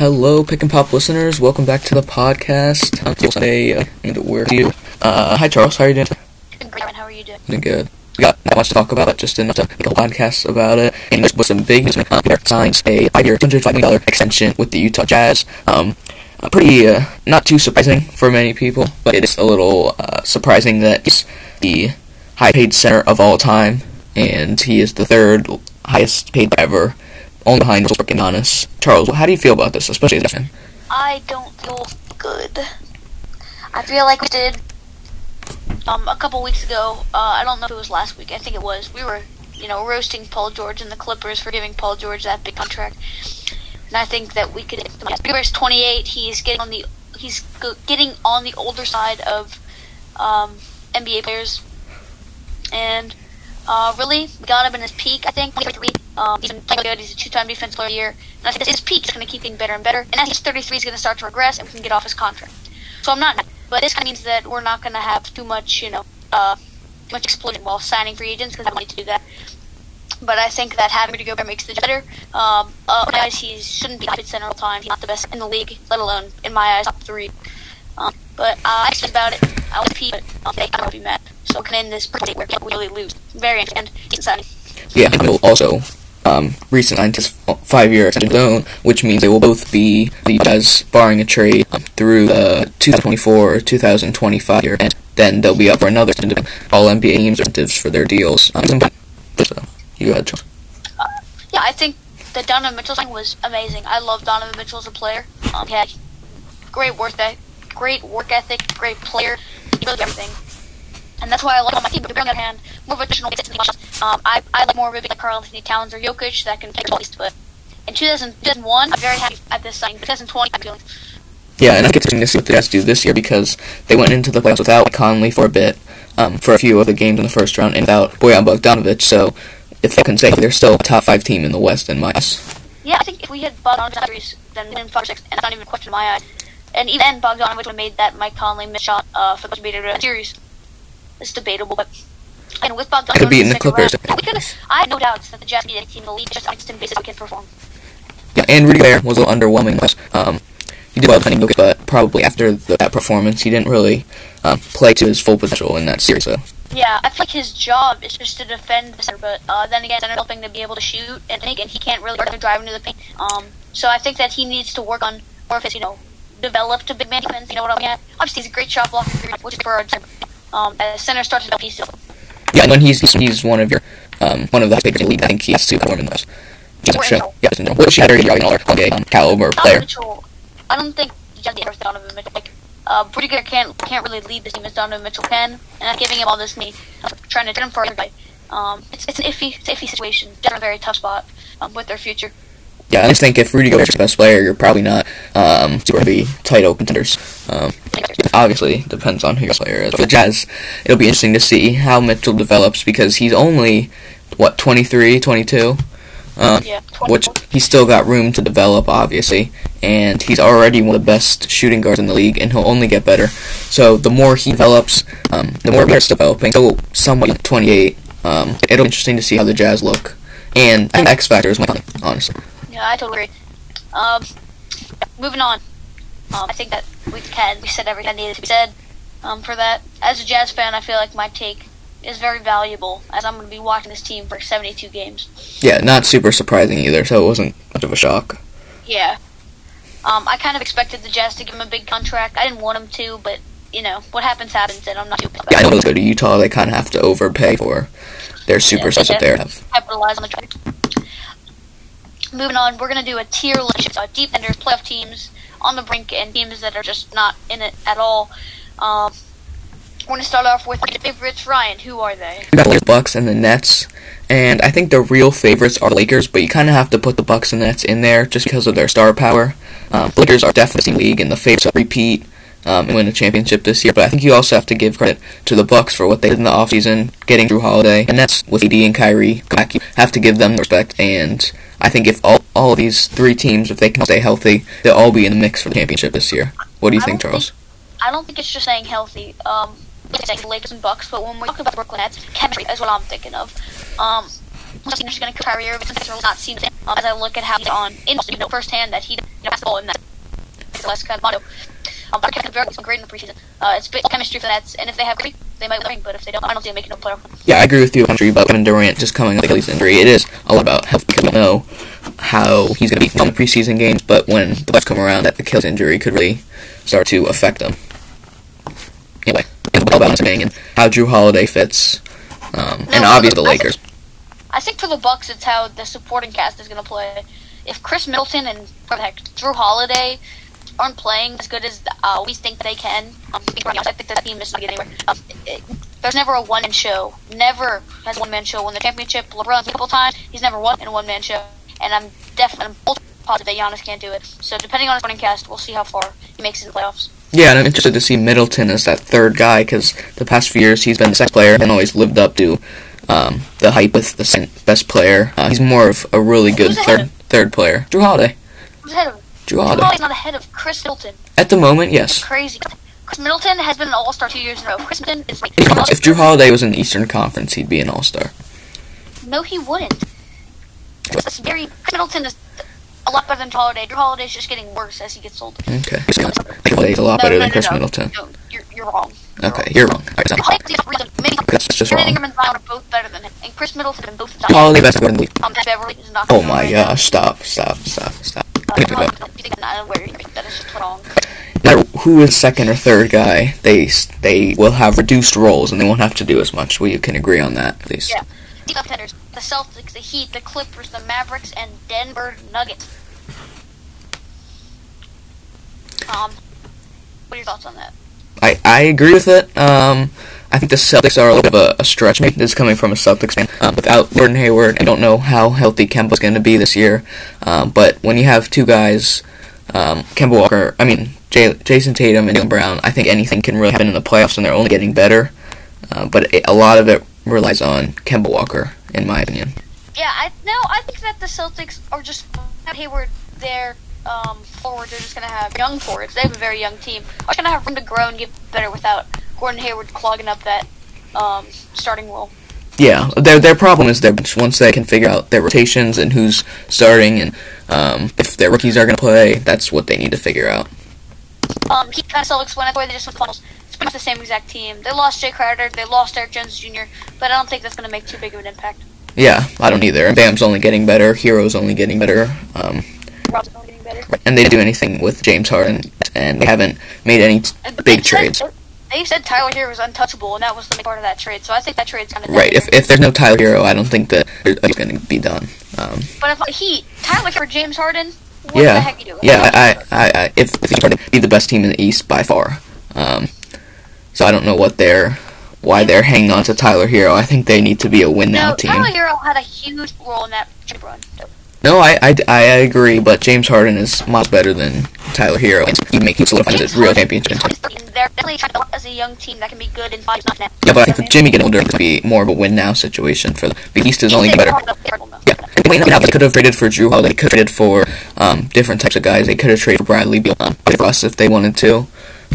Hello, Pick and Pop listeners. Welcome back to the podcast. I'm Sunday, uh, and we're here. Uh, hi, Charles. How are you doing? Doing great, How are you doing? Doing good. We got not much to talk about, but just enough to make a podcast about it. And this was some big news. Uh, Peter signs a five-year, $205 million extension with the Utah Jazz. Um, uh, pretty, uh, not too surprising for many people, but it is a little uh, surprising that he's the high-paid center of all time, and he is the third highest paid ever, only behind Westbrook and Giannis. Charles, how do you feel about this, especially as a fan? I don't feel good. I feel like we did um, a couple weeks ago. Uh, I don't know if it was last week. I think it was. We were, you know, roasting Paul George and the Clippers for giving Paul George that big contract. And I think that we could. He's 28. He's getting on the he's getting on the older side of um, NBA players, and uh, really we got him in his peak. I think 23. Um, he's been playing good. He's a two-time defense player year, and I think his peak is going to keep getting better and better. And as he's 33, he's going to start to regress, and we can get off his contract. So I'm not. But this kind of means that we're not going to have too much, you know, uh, too much explosion while signing free agents because I want to do that. But I think that having to go Gobert makes the job better. Um, uh, guys, he shouldn't be top center all the time. He's not the best in the league, let alone in my eyes top three. Um, but uh, I said about it. I but um, they kind of be mad. So can end this pretty where we really lose. Very. Decent. Yeah, and also um, re-signed five-year extension zone, which means they will both be the Jazz barring a trade through the 2024 or 2025 year, and then they'll be up for another All NBA teams incentives for their deals. Um, so, you go ahead, Uh, yeah, I think the Donovan Mitchell thing was amazing. I love Donovan Mitchell as a player. Um, he had great work ethic, great work ethic, great player. Really everything and that's why I like on my team. But on the other hand, more of a traditional um, I I like more of a like Karl Anthony Towns or Jokic that can take at least. But in 2000, 2001, I'm very happy at this signing. 2020, I'm feeling. Yeah, and I get to see what the Jazz do this year because they went into the playoffs without Conley for a bit, um, for a few of the games in the first round, and without Bojan Bogdanovic. So, if they can say they're still a top five team in the West in my eyes. Yeah, I think if we had Bogdanovic, then we didn't five or six, and that's not even a question in my eyes. And even then, Bogdanovic would have made that Mike Conley miss shot uh, for the beat series. It's debatable, but and with Bogdan, could be in the Clippers. Round, could. I have no doubts that the Jazz beat any team in the league just on instant basis we can perform. Yeah, and Rudy Gobert was a little underwhelming. Um, he did well defending Jokic, but probably after the, that performance, he didn't really um, play to his full potential in that series. So. Yeah, I feel like his job is just to defend the center, but uh, then again, center helping to be able to shoot and think, and he can't really drive into the paint. Um, so I think that he needs to work on more of his, you know, developed a big man defense. You know what I mean? Obviously, he's a great shot blocker, which is for a um, as center starts to piece. Yeah, and when he's he's one of your um, one of the big league, I think he has to perform in those. Doesn't show. Yeah, doesn't know. What she had already all okay, um, caliber player. Mitchell, I don't think Jazz Donovan Mitchell. Like, uh, pretty good can't can't really lead this team as Donovan Mitchell can, and I'm giving him all this me uh, trying to get him for everybody. Um, it's it's an iffy it's an iffy situation. They're in a very tough spot um, with their future. Yeah, I just think if Rudy Gobert's the best player, you're probably not um, super heavy title contenders. Um, obviously, depends on who your player is. For the Jazz, it'll be interesting to see how Mitchell develops because he's only, what, 23, 22? Uh, yeah, which he's still got room to develop, obviously, and he's already one of the best shooting guards in the league, and he'll only get better. So the more he develops, um, the more he's developing. So somewhat 28. Um, it'll be interesting to see how the Jazz look, and X Factor is my honestly. I totally agree. Um, moving on. Um, I think that we can we said everything that needed to be said. Um, for that, as a Jazz fan, I feel like my take is very valuable as I'm going to be watching this team for 72 games. Yeah, not super surprising either, so it wasn't much of a shock. Yeah. Um, I kind of expected the Jazz to give him a big contract. I didn't want him to, but you know what happens happens, and I'm not too. Yeah, I know let's go to Utah. They kind of have to overpay for their superstars yeah, up there. Capitalize on the trade. Moving on, we're gonna do a tier list: of deep enders, playoff teams, on the brink, and teams that are just not in it at all. Um, we're gonna start off with the favorites. Ryan, who are they? We got the Bucks and the Nets, and I think the real favorites are the Lakers. But you kind of have to put the Bucks and Nets in there just because of their star power. Um, Lakers are definitely league, and the favorites repeat um, and win a championship this year. But I think you also have to give credit to the Bucks for what they did in the offseason, getting Jrue Holiday, and that's with AD and Kyrie. You have to give them the respect and I think if all all of these three teams, if they can stay healthy, they'll all be in the mix for the championship this year. What do you think, Charles? Think, I don't think it's just saying healthy. Um, it's saying Lakers and Bucks, but when we're talking about Brooklyn Nets, chemistry is what I'm thinking of. Um, Justin is going to Kyrie Irving since will not the. Um, as I look at how he's on, in you know firsthand that he you know, has the ball in that last kind of motto. Um, but Kevin Durant is great in the preseason. Uh, it's big chemistry for the Nets, and if they have great, they might win. But if they don't, I don't see them making no playoff. Yeah, I agree with you on about Kevin Durant just coming off Achilles injury. It is a lot about health because we know how he's going to be in the preseason games, but when the playoffs come around, that Achilles injury could really start to affect them. Anyway, it's all about saying and how Jrue Holiday fits, um, and obviously the Lakers. I think for the Bucks, it's how the supporting cast is going to play. If Khris Middleton and heck, Jrue Holiday aren't playing as good as uh, we think they can, um, I think the team is not getting anywhere. Um, it, there's never a one man show. Never has one man show won the championship. LeBron's a couple times. He's never won in a one man show, and I'm definitely positive that Giannis can't do it. So depending on his supporting cast, we'll see how far he makes it in the playoffs. Yeah, and I'm interested to see Middleton as that third guy because the past few years he's been the second player and always lived up to um, the hype with the second best player. Uh, he's more of a really good third third player. Jrue Holiday. Who's ahead of Jrue Jrue Holiday. Holiday's not ahead of Khris Middleton. At the moment, yes. Crazy. Khris Middleton has been an All Star two years in a row. Khris Middleton is like If Jrue Holiday was in the Eastern Conference, he'd be an All Star. No, he wouldn't. It's very Khris Middleton is a lot better than Jrue Holiday. Jrue Holiday's just getting worse as he gets older. Okay. Holiday's a lot No, better no, than no, Khris no. Middleton. No, you're, you're wrong. Okay, you're wrong. Alright, so Holiday's the reason maybe that's just wrong. Ingram and Zion are both better than him, and Khris Middleton and both Holiday best player in the. Um, Beverly is not. Oh my gosh! Stop! Stop! Stop! Stop! Uh, Look at that. you think I'm? That is just wrong. No who is second or third guy, they they will have reduced roles and they won't have to do as much. We can agree on that, at least. Yeah. Contenders: the Celtics, the Heat, the Clippers, the Mavericks, and Denver Nuggets. Um, what are your thoughts on that? I, I agree with it. Um, I think the Celtics are a little bit of a, a stretch. Maybe this is coming from a Celtics fan. Um, without Gordon Hayward, I don't know how healthy Kemba's going to be this year. Um, but when you have two guys, um, Kemba Walker, I mean Jayson Tatum and Jaylen Brown, I think anything can really happen in the playoffs, and they're only getting better. Uh, but it, a lot of it relies on Kemba Walker, in my opinion. Yeah, I no, I think that the Celtics are just Hayward. Their um, forwards are just gonna have young forwards. They have a very young team. Are gonna have room to grow and get better without Gordon Hayward clogging up that um, starting role. Yeah, their their problem is their bench. Once they can figure out their rotations and who's starting and um, if their rookies are going to play, that's what they need to figure out. Um, he kind of away. They just went finals. It's pretty much the same exact team. They lost Jae Crowder. They lost Eric Jones Jr. But I don't think that's gonna make too big of an impact. Yeah, I don't either. Bam's only getting better. Herro's only getting better. Um, Rob's only getting better. and they didn't do anything with James Harden, and they haven't made any t- big trades. They said Tyler Herro was untouchable, and that was the part of that trade. So I think that trade's kind of Right. If if there's no Tyler Herro, I don't think that it's going to be done. Um, But if he Tyler Herro, James Harden, what Yeah. the heck you doing? yeah, I, I, I if if to be the best team in the East by far. Um, so I don't know what they're why they're hanging on to Tyler Herro. I think they need to be a win now No, team. Tyler Herro had a huge role in that run. No, I, I, I agree, but James Harden is much better than Tyler Herro. And he make he solidifies his real championship. They're definitely trying to as a young team that can be good in five not now. Yeah, but I think with Jimmy getting older, to be more of a win now situation for the the East is only better. Yeah, and wait, now they could have traded for Jrue Holiday. They could have traded for um, different types of guys. They could have traded for Bradley Beal um, for us if they wanted to.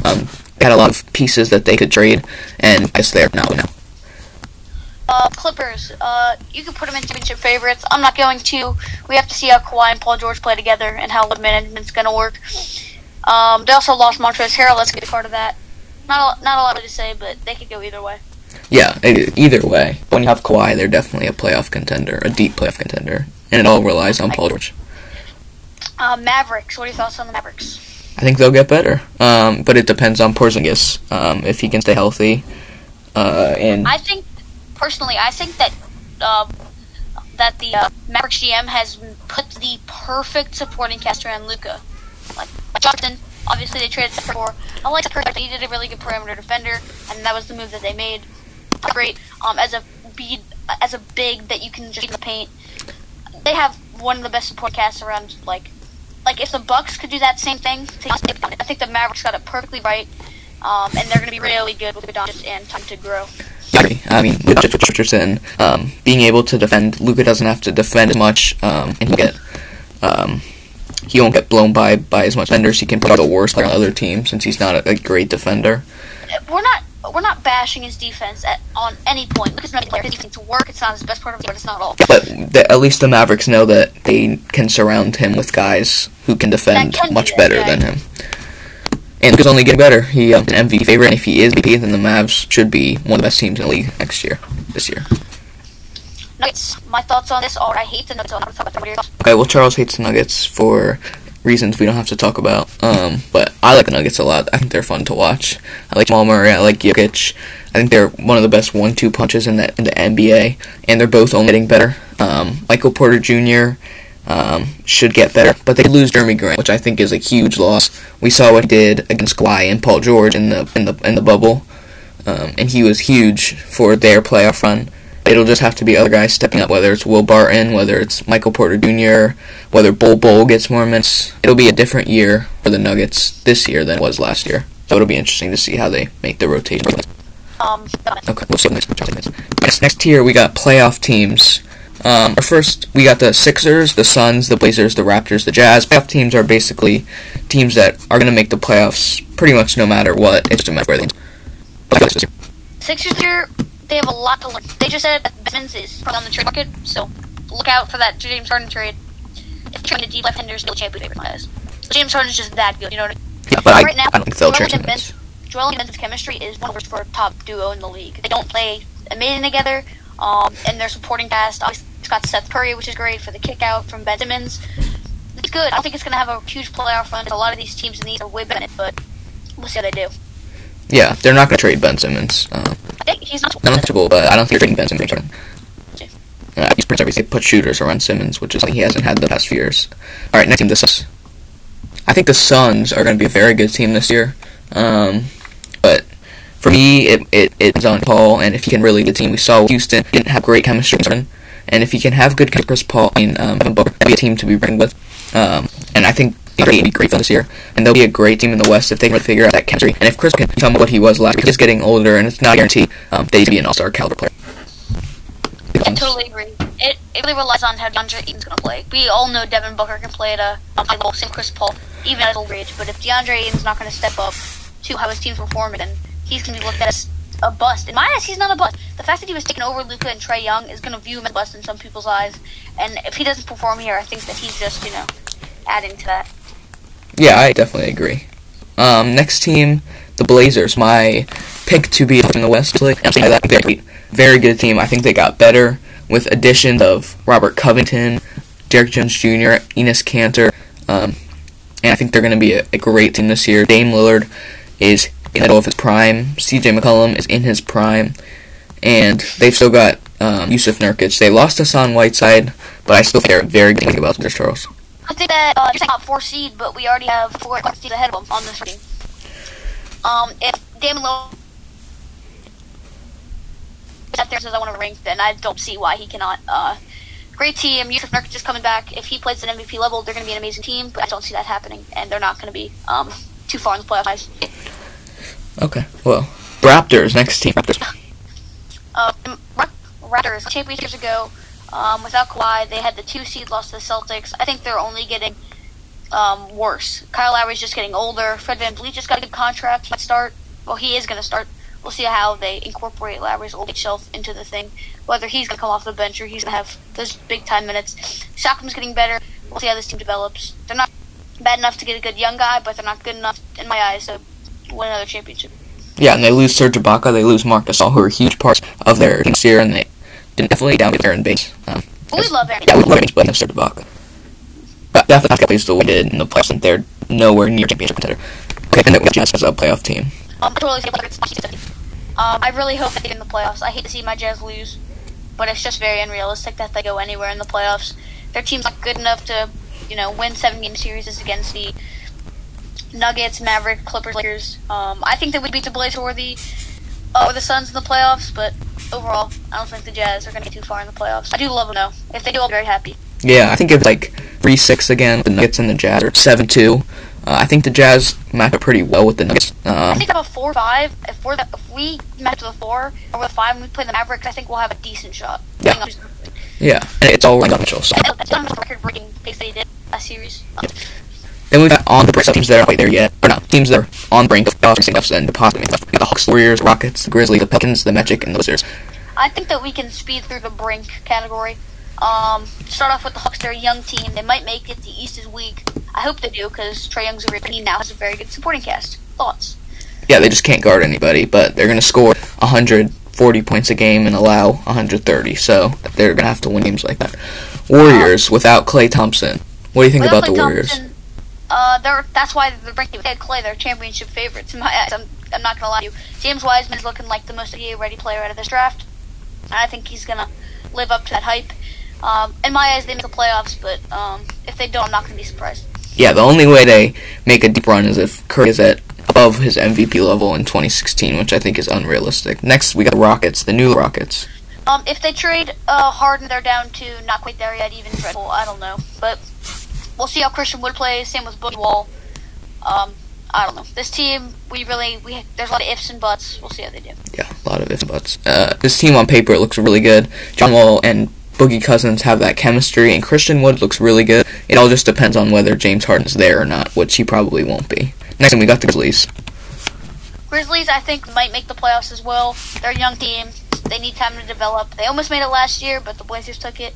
Um, they had a lot of pieces that they could trade, and I guess they're now now. Uh, Clippers. Uh, you can put them in championship favorites. I'm not going to. We have to see how Kawhi and Paul George play together and how load management's going to work. Um, they also lost Montrezl Harrell. Let's get a part of that. Not a, not a lot to say, but they could go either way. Yeah, either way, when you have Kawhi, they're definitely a playoff contender, a deep playoff contender, and it all relies on Paul George. Uh, Mavericks. What are your thoughts on the Mavericks? I think they'll get better, um, but it depends on Porzingis um, if he can stay healthy. Uh, and I think, personally, I think that uh, that the uh, Mavericks GM has put the perfect supporting cast around Luka. Like Jonathan, obviously they traded for. I like Kurt. He did a really good perimeter defender, and that was the move that they made. Great. Um, as a bead, as a big that you can just the paint. They have one of the best support casts around. Like, like if the Bucks could do that same thing, I think the Mavericks got it perfectly right. Um, and they're going to be really good with Doncic and time to grow. I. I mean, with Josh Richardson um, being able to defend, Luka doesn't have to defend as much, um, and he get um, he won't get blown by by as much defenders. He can put out the worst player on the other team since he's not a, a great defender. we're not we're not bashing his defense at, on any point. At his player. His defense work. It's not his best part of the but it's not all. But the, at least the Mavericks know that they can surround him with guys who can defend can much better yeah. than him. And Luka's only getting better. He um, an MVP favorite, and if he is MVP, then the Mavs should be one of the best teams in the league next year. This year. Nuggets. My thoughts on this are I hate the Nuggets. I'm going to talk about them. Okay, well, Charles hates the Nuggets for reasons we don't have to talk about. Um, but I like the Nuggets a lot. I think they're fun to watch. I like Jamal Murray. I like Jokic. I think they're one of the best one-two punches in the in the NBA, and they're both only getting better. Um, Michael Porter Jr. Um, should get better, but they lose Jerami Grant, which I think is a huge loss. We saw what he did against Kawhi and Paul George in the in the in the bubble, um, and he was huge for their playoff run. It'll just have to be other guys stepping up, whether it's Will Barton, whether it's Michael Porter Jr., whether Bol Bol gets more minutes. It'll be a different year for the Nuggets this year than it was last year. So it'll be interesting to see how they make the rotation. Um, Okay, we'll see next next next next tier we got playoff teams. Um, our first we got the Sixers, the Suns, the Blazers, the Raptors, the Jazz. Playoff teams are basically teams that are going to make the playoffs pretty much no matter what. It's just a matter of where they. Sixers here, they have a lot to learn. They just said that Simmons is probably on the trade market, so look out for that James Harden trade. If trying to deep left-handers, still champion favorite eyes. James Harden's just that good, you know what I mean? Yeah, but I, Right now, I don't think they'll Joel trade Joel and Ben's chemistry is one of the for top duo in the league. They don't play amazing together, um, and their supporting cast. Obviously, it's got Seth Curry, which is great for the kick out from Ben Simmons. It's good. I don't think it's going to have a huge playoff run. A lot of these teams in the East are way better, but we'll see how they do. Yeah, they're not going to trade Ben Simmons. Um, I think he's not. not but I don't think they're trading Ben Simmons. Uh, he's pretty. They put shooters around Simmons, which is something he hasn't had the past few years. All right, next team, the Suns. I think the Suns are going to be a very good team this year. Um, but for me, it, it it's on Paul, and if he can really lead the team, we saw Houston didn't have great chemistry, and if he can have good Chris Paul and um, Booker, that'd be a team to be reckoned with. Um, and I think they'll be great for this year, and they'll be a great team in the West if they can figure out that chemistry. And if Chris can become what he was last year, he's just getting older, and it's not a guarantee um, that be an All-Star caliber player. I totally agree. It, it really relies on how DeAndre Ayton's going to play. We all know Devin Booker can play at a high level, same Chris Paul, even at a age. But if DeAndre Ayton's not going to step up to how his team's performing, then he's going to be looked at as a bust. In my eyes, he's not a bust. The fact that he was taking over Luka and Trae Young is going to view him as a bust in some people's eyes. And if he doesn't perform here, I think that he's just, you know, adding to that. Yeah, I definitely agree. Um, next team, the Blazers. My pick to be in the West. Saying that very, very good team. I think they got better with additions of Robert Covington, Derrick Jones Jr., Enes Kanter, um, and I think they're going to be a, a great team this year. Dame Lillard is in the middle of his prime. C.J. McCollum is in his prime, and they've still got um, Jusuf Nurkic. They lost Hassan Whiteside, but I still think they're very good about this Charles. I think that uh, you're top four seed, but we already have four seeds ahead of them on this team. Um, if Damon sat there says I want to ring, then I don't see why he cannot. Uh, great team. Jusuf Nurkic is coming back. If he plays at MVP level, they're going to be an amazing team. But I don't see that happening, and they're not going to be um, too far in the playoffs. Okay, well, Raptors next team. Raptors. Um, Raptors championship years ago, um, without Kawhi, they had the two seed, lost to the Celtics. I think they're only getting um, worse. Kyle Lowry's just getting older. Fred VanVleet just got a good contract. He might start. Well, he is going to start. We'll see how they incorporate Lowry's old age into the thing. Whether he's going to come off the bench or he's going to have those big time minutes. Siakam's getting better. We'll see how this team develops. They're not bad enough to get a good young guy, but they're not good enough in my eyes to win another championship. Yeah, and they lose Serge Ibaka, they lose Marc Gasol, who are huge parts of their team here, and they didn't definitely down Aaron Bates. Um, We love Aaron. yeah, we love Bates, but Serge Ibaka. But definitely not plays the way they did in the playoffs, and they're nowhere near championship contender. Okay, and then we Jazz as a playoff team. Um, I totally see what it's um, I really hope they get in the playoffs. I hate to see my Jazz lose, but it's just very unrealistic that they go anywhere in the playoffs. Their team's not good enough to, you know, win seven game series against the Nuggets, Maverick, Clippers, Lakers. Um, I think they would beat the Blazers or the uh, or the Suns in the playoffs, but overall, I don't think the Jazz are going to get too far in the playoffs. I do love them though. If they do, I'll be very happy. Yeah, I think it's like 3 6 again, the Nuggets and the Jazz, are 7 2. Uh, I think the Jazz match up pretty well with the Nuggets. I Um, think about four five. If we're the, if we match with a four or with a five, and we play the Mavericks, I think we'll have a decent shot. Yeah. Depending on who's gonna win. yeah, and it's all Ryan Mitchell. So That's not the record-breaking pace that he did last series. Um, Then we've got on the brink teams that aren't quite there yet, or not teams that are on the brink of playoffs and possibly stuff. We got the Hawks, Warriors, Rockets, the Grizzlies, the Pelicans, the Magic, and the Wizards. I think that we can speed through the brink category. Um, start off with the Hawks. They're a young team. They might make it. The East is weak. I hope they do because Trae Young's a great. He now has a very good supporting cast. Thoughts? Yeah, they just can't guard anybody, but they're going to score 140 points a game and allow 130. So they're going to have to win games like that. Warriors without Klay Thompson. What do you think about the Warriors? Thompson, Uh, they're, that's why the brink. They had Klay. They're championship favorites in my eyes. I'm, I'm not gonna lie to you. James Wiseman is looking like the most NBA ready player out of this draft, and I think he's gonna live up to that hype. Um, in my eyes, they make the playoffs, but um, if they don't, I'm not gonna be surprised. Yeah, the only way they make a deep run is if Curry is at above his MVP level in 2016, which I think is unrealistic. Next, we got the Rockets, the new Rockets. Um, if they trade uh, Harden, they're down to not quite there yet, even dreadful. I don't know, but we'll see how Christian Wood plays. Same with Boogie Wall. Um, I don't know. This team, we really we there's a lot of ifs and buts. We'll see how they do. Yeah, a lot of ifs and buts. Uh, this team on paper it looks really good. John Wall and Boogie Cousins have that chemistry, and Christian Wood looks really good. It all just depends on whether James Harden's there or not, which he probably won't be. Next, we got the Grizzlies. Grizzlies, I think, might make the playoffs as well. They're a young team. They need time to develop. They almost made it last year, but the Blazers took it.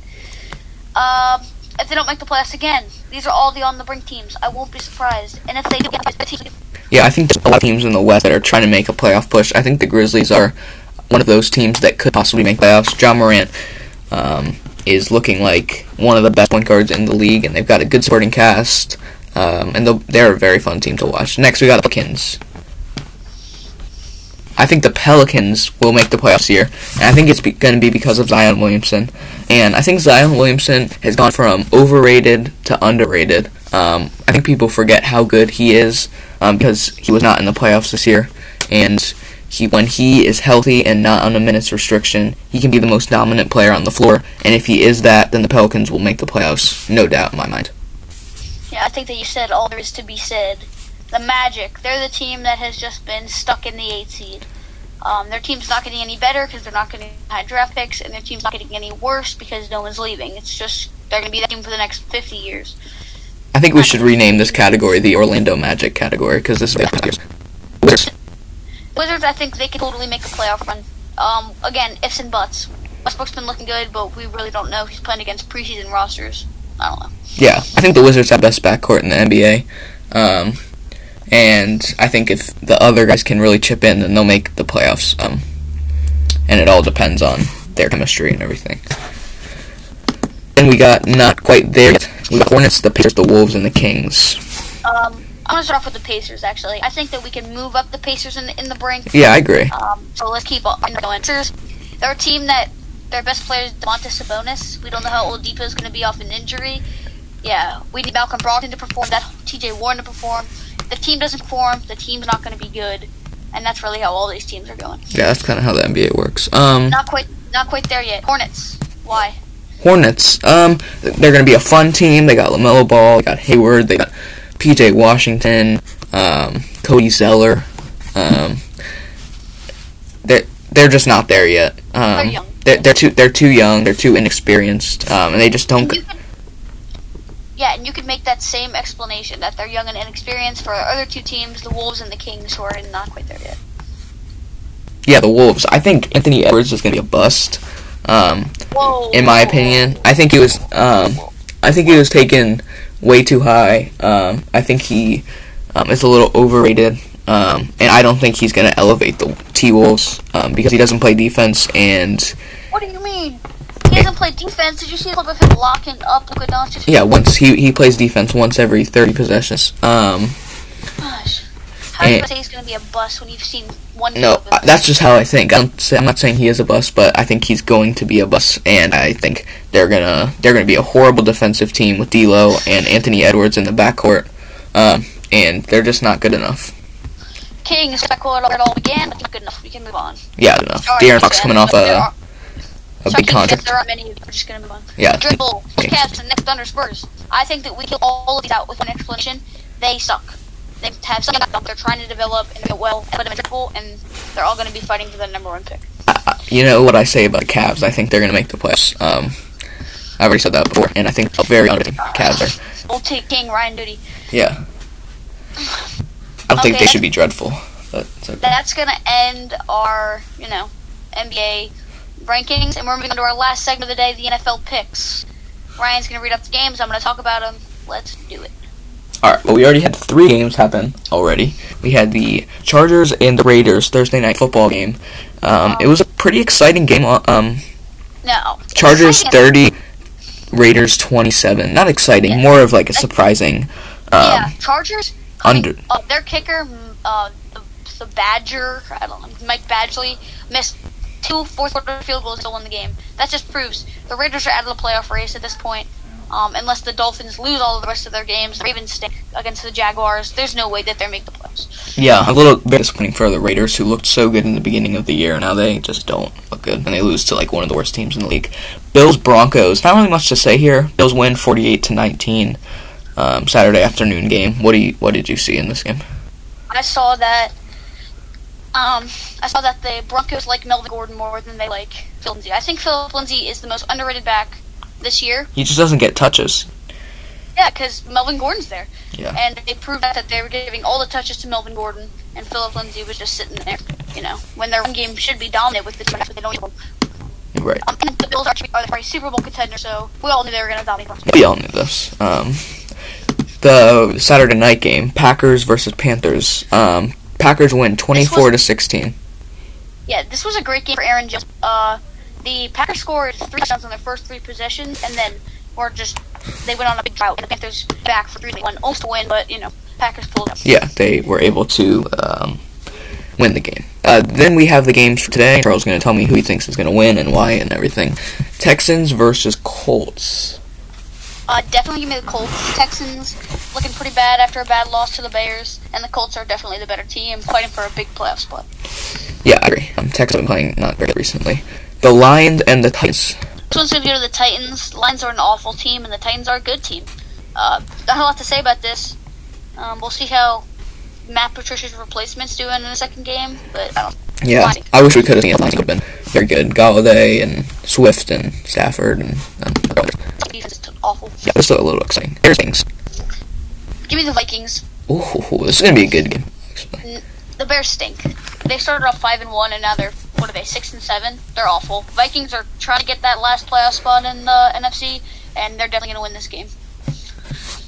Um, if they don't make the playoffs again, these are all the on the brink teams. I won't be surprised. And if they do, Yeah, I think there's a lot of teams in the West that are trying to make a playoff push. I think the Grizzlies are one of those teams that could possibly make playoffs. Ja Morant um, is looking like one of the best point guards in the league, and they've got a good supporting cast, um, and they're a very fun team to watch. Next, we got the Pelicans. I think the Pelicans will make the playoffs here, and I think it's be- going to be because of Zion Williamson. And I think Zion Williamson has gone from overrated to underrated. Um, I think people forget how good he is um, because he was not in the playoffs this year, and he when he is healthy and not on a minutes restriction, he can be the most dominant player on the floor. And if he is that, then the Pelicans will make the playoffs, no doubt in my mind. yeah, I think that you said all there is to be said. The Magic, they're the team that has just been stuck in the eight seed. Um, their team's not getting any better because they're not getting high draft picks, and their team's not getting any worse because no one's leaving. It's just they're going to be that team for the next 50 years. I think we should rename this category the Orlando Magic category because this is the Wizards. Wizards, I think they could totally make a playoff run. Um, again, ifs and buts. Westbrook's been looking good, but we really don't know. He's playing against preseason rosters. I don't know. Yeah, I think the Wizards have the best backcourt in the NBA. Um, and I think if the other guys can really chip in, then they'll make the playoffs. Um, and it all depends on their chemistry and everything. And we got not quite there yet. We got Hornets, the Pacers, the Wolves, and the Kings. Um, I'm gonna start off with the Pacers. Actually, I think that we can move up the Pacers in, in the brink. Yeah, I agree. Um, so let's keep on going. Pacers, they're a team that their best player is Domantas Sabonis. We don't know how old Depot is going to be off an injury. Yeah, we need Malcolm Brogdon to perform. That T.J. Warren to perform. The team doesn't perform, the team's not going to be good, and that's really how all these teams are going. Yeah, that's kind of how the NBA works. Um, Not quite, not quite there yet. Hornets. Why? Hornets. Um, they're going to be a fun team. They got LaMelo Ball, they got Hayward, they got P.J. Washington, um, Cody Zeller. Um, they're they're just not there yet. Um, They're young. They're, they're too they're too young. They're too inexperienced, um, and they just don't. You could, yeah, and you could make that same explanation that they're young and inexperienced for our other two teams, the Wolves and the Kings, who are not quite there yet. Yeah, the Wolves. I think Anthony Edwards is going to be a bust. Um, Whoa. in my opinion, I think he was. Um, I think he was taken way too high. Um, I think he um, is a little overrated, um, and I don't think he's going to elevate the T Wolves um, because he doesn't play defense. And What do you mean? He hasn't played defense. Did you see a clip of him locking up Luka Doncic? yeah, once he he plays defense once every thirty possessions. Um, Gosh. How do you say he's going to be a bust when you've seen one no, clip that's just how I think. I don't say, I'm not saying he is a bust, but I think he's going to be a bust, and I think they're gonna they're gonna be a horrible defensive team with D'Lo and Anthony Edwards in the backcourt, um, and they're just not good enough. Kings, that quote it all began, but not good enough. We can move on. Yeah, enough. De'Aaron Fox coming off a, are- a big contract. There aren't many. We're just to move on. Yeah. Dribble, Kings. Cavs, and next Thunder Spurs. I think that we kill all of these out with one explanation. They suck. They have something. They're trying to develop and get well, put them in dribble, and they're all going to be fighting for the number one pick. You know what I say about Cavs? I think they're gonna make the playoffs. Um, I already said that before, and I think they're very under Cavs are. Old T- King Ryan Duty. Yeah. I don't think they should be dreadful, but okay. That's gonna end our, you know, NBA rankings, and we're moving on to our last segment of the day, the NFL picks. Ryan's gonna read up the games. I'm gonna talk about them. Let's do it. All right. Well, we already had three games happen already. We had the Chargers and the Raiders Thursday night football game. Um, it was a pretty exciting game. uh, Um, No. Chargers 30, Raiders 27. Not exciting, Yeah. more of like a surprising. Um, yeah, Chargers. Under- uh, their kicker, uh, the, the Badger, I don't know, Mike Badgley, missed two fourth quarter field goals to win the game. That just proves the Raiders are out of the playoff race at this point. Um, unless the Dolphins lose all of the rest of their games, the Ravens stink against the Jaguars. There's no way that they make the playoffs. Yeah, a little bit disappointing for the Raiders, who looked so good in the beginning of the year. Now they just don't look good, and they lose to like one of the worst teams in the league. Bills Broncos. Not really much to say here. Bills win forty-eight to nineteen. Um, Saturday afternoon game. What do you What did you see in this game? I saw that. Um, I saw that the Broncos like Melvin Gordon more than they like Phil Lindsay. I think Phillip Lindsay is the most underrated back this year. He just doesn't get touches. Yeah, because Melvin Gordon's there. Yeah. And they proved that they were giving all the touches to Melvin Gordon, and Phillip Lindsay was just sitting there, you know, when their game should be dominant with the team, but they don't. Even, Right. um, and the Bills are, are the Super Bowl contender, so we all knew they were going to dominate. them. We all knew this. Um, the Saturday night game, Packers versus Panthers. Um, Packers win twenty-four to sixteen. Yeah, this was a great game for Aaron Jones. Uh, the Packers scored three touchdowns on their first three possessions, and then were just they went on a big drought. And the Panthers back for three, they won almost to win, but you know, Packers pulled out. Yeah, they were able to um, win the game. Uh, then we have the games for today. Charles is going to tell me who he thinks is going to win and why and everything. Texans versus Colts. Uh, definitely give me the Colts. Texans looking pretty bad after a bad loss to the Bears, and the Colts are definitely the better team, fighting for a big playoff spot. Yeah, I agree. Um, Texans have been playing not very recently. The Lions and the Titans. This one's going to go to the Titans. Lions are an awful team, and the Titans are a good team. Uh, not a lot to say about this. Um, we'll see how Matt Patricia's replacement's doing in the second game, but I don't. Yeah. I wish we could have seen the Lions been very good. Golladay and Swift and Stafford and um. Defense is awful. Yeah, this still a little exciting. Here's things. Give me the Vikings. Ooh, this is going to be a good game. Actually. The Bears stink. They started off five and one, and now they're what are they six and seven? They're awful. Vikings are trying to get that last playoff spot in the NFC, and they're definitely going to win this game.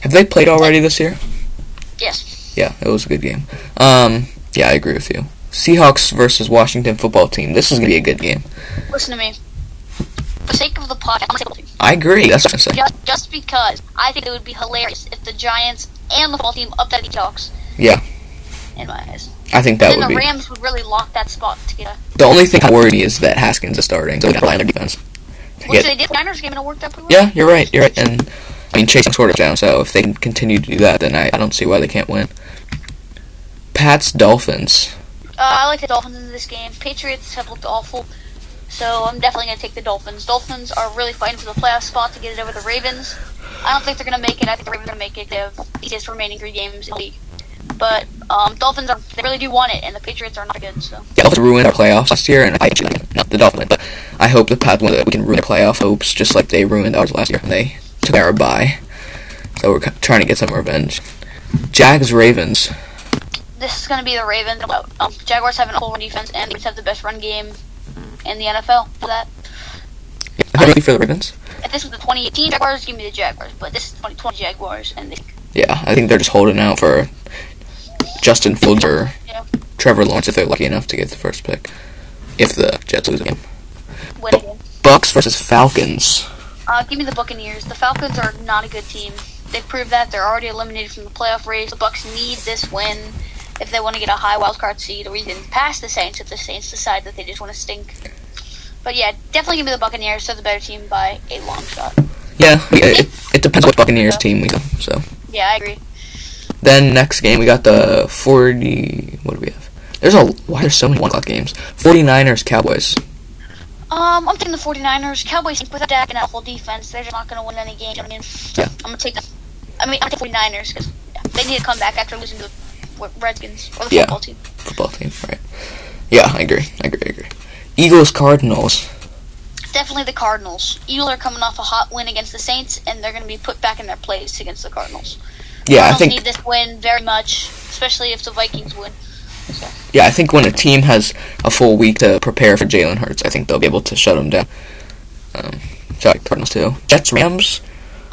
Have they played already this year? Yes. Yeah, it was a good game. Um, yeah, I agree with you. Seahawks versus Washington football team. This is gonna be a good game. Listen to me. The sake of the podcast, I'm going to say I agree. That's what I'm saying. just, just because I think it would be hilarious if the Giants and the football team upset the Seahawks. Yeah. In my eyes. I think that would the be. The Rams would really lock that spot together. The only thing worried me is that Haskins is starting, so we got to rely on their defense. Which get- they did. The Niners game and it worked out pretty well. Yeah, you're right. You're right. And I mean, Chase scored a touchdown, so if they can continue to do that, then I, I don't see why they can't win. Pats Dolphins. Uh, I like the Dolphins in this game. Patriots have looked awful, so I'm definitely going to take the Dolphins. Dolphins are really fighting for the playoff spot to get it over the Ravens. I don't think they're going to make it. I think the Ravens are going to make it. They have the easiest remaining three games in the league. But um, Dolphins are they really do want it, and the Patriots are not good. So Yeah, Dolphins ruined our playoffs last year, and I actually not the Dolphins, but I hope the Pats win. That we can ruin their playoff hopes, just like they ruined ours last year. when They took our bye, so we're trying to get some revenge. Jags Ravens. this is going to be the Ravens. Um, Jaguars have an awful defense, and they have the best run game in the NFL. For that, I'm ready for the Ravens. if this was the 2018 Jaguars, give me the Jaguars. But this is 2020 Jaguars, and they, Yeah, I think they're just holding out for Justin Fields or Yeah. Trevor Lawrence if they're lucky enough to get the first pick. If the Jets lose a game. win again. Bucks versus Falcons. Uh, give me the Buccaneers. The Falcons are not a good team. They've proved that they're already eliminated from the playoff race. The Bucks need this win if they want to get a high wild card seed or even pass the Saints if the Saints decide that they just want to stink. But yeah, definitely gonna be the Buccaneers. They're the better team by a long shot. Yeah, it, it depends what Buccaneers team we go. So Yeah, I agree. then next game we got the 40. What do we have? There's a why there's so many one o'clock games? 49ers Cowboys. Um, I'm taking the 49ers. Cowboys without Dak and that whole defense, they're just not going to win any games. I mean, Yeah. I'm going to take the. I mean, I'm take 49ers because they need to come back after losing to the Redskins or the Yeah. football team. Football team, right? Yeah, I agree. I agree. I agree. Eagles Cardinals. Definitely the Cardinals. Eagles are coming off a hot win against the Saints, and they're going to be put back in their place against the Cardinals. Yeah, I think need this win very much, especially if the Vikings win. yeah, I think when a team has a full week to prepare for Jalen Hurts, I think they'll be able to shut him down. Um, sorry, Cardinals too. Jets Rams.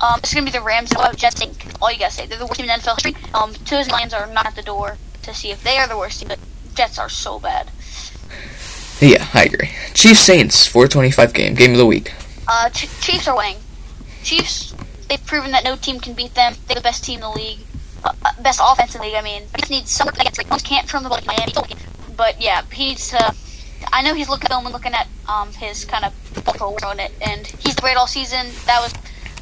Um, it's gonna be the Rams and Jets. Think all you gotta say. They're the worst team in NFL history. Um, and Lions are not at the door to see if they are the worst team. But Jets are so bad. Yeah, I agree. Chiefs Saints 425 game game of the week. Uh, Ch- Chiefs are winning. Chiefs. They've proven that no team can beat them. They're the best team in the league. Uh, uh, best offense in the league. I mean, he needs someone against. Like, can't from the ball like Miami. But yeah, he needs to. I know he's looking at film and looking at um his kind of control on it, and he's great all season. That was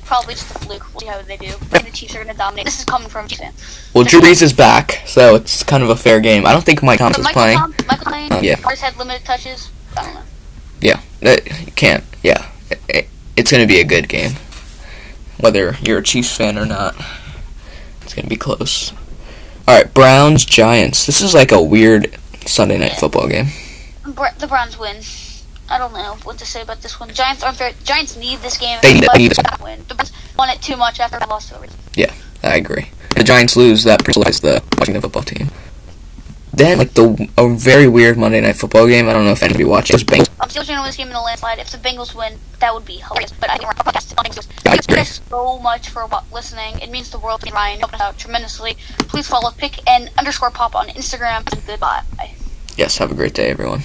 probably just a fluke. We'll see how they do. I think the Chiefs are going to dominate. This is coming from Chiefs fan. Well, Drew Brees is back, so it's kind of a fair game. I don't think Mike Thomas is Michael, playing. Tom, Michael. Uh, yeah. Carter's had limited touches. I don't know. Yeah, you can't. Yeah, it, it- it's going to be a good game, whether you're a Chiefs fan or not. It's going to be close. All right, Browns Giants. This is like a weird Sunday night football game. Br- the Browns win. I don't know what to say about this one. Giants aren't very. Giants need this game. They need it- they need this win. The Browns won it too much after they lost to the. Yeah, I agree. The Giants lose. That personalizes the watching the football team. Then like the a very weird Monday night football game. I don't know if anybody watched. It was Bengals. I'm still going to win this game in the landslide. If the Bengals win, that would be hilarious. But I think we're podcast on Bengals. Thank you so much for listening. It means the world to me, Ryan. Helped us out tremendously. Please follow pick and underscore pop on Instagram. And goodbye. Yes. Have a great day, everyone.